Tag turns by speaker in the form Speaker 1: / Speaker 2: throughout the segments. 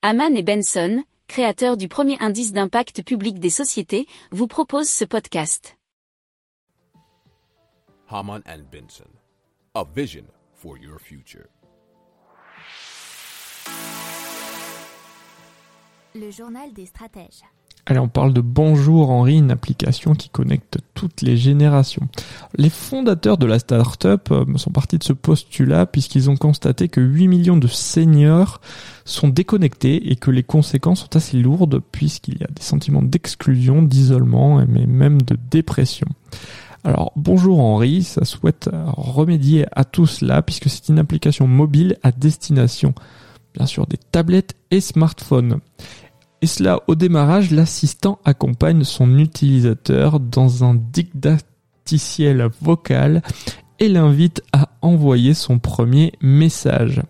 Speaker 1: Haman et Benson, créateurs du premier indice d'impact public des sociétés, vous proposent ce podcast.
Speaker 2: Haman and Benson, a vision for your future.
Speaker 3: Le journal des stratèges.
Speaker 4: Allez, on parle de Bonjour Henri, une application qui connecte toutes les générations. Les fondateurs de la startup euh, sont partis de ce postulat puisqu'ils ont constaté que 8 millions de seniors sont déconnectés et que les conséquences sont assez lourdes puisqu'il y a des sentiments d'exclusion, d'isolement, mais même de dépression. Alors bonjour Henri, ça souhaite remédier à tout cela puisque c'est une application mobile à destination bien sûr des tablettes et smartphones. Et cela, au démarrage, l'assistant accompagne son utilisateur dans un dictaticiel vocal et l'invite à envoyer son premier message.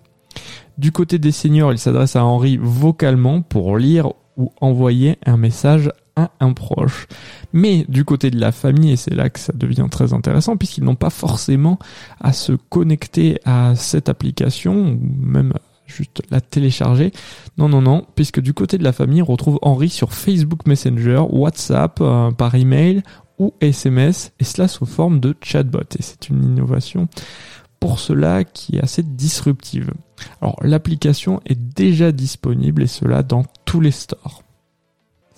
Speaker 4: Du côté des seniors, il s'adresse à Henri vocalement pour lire ou envoyer un message à un proche. Mais du côté de la famille, et c'est là que ça devient très intéressant, puisqu'ils n'ont pas forcément à se connecter à cette application, ou même juste la télécharger. Non, non, non, puisque du côté de la famille, on retrouve Henri sur Facebook Messenger, WhatsApp, euh, par email ou SMS, et cela sous forme de chatbot. Et c'est une innovation pour cela qui est assez disruptive. Alors l'application est déjà disponible et cela dans tous les stores.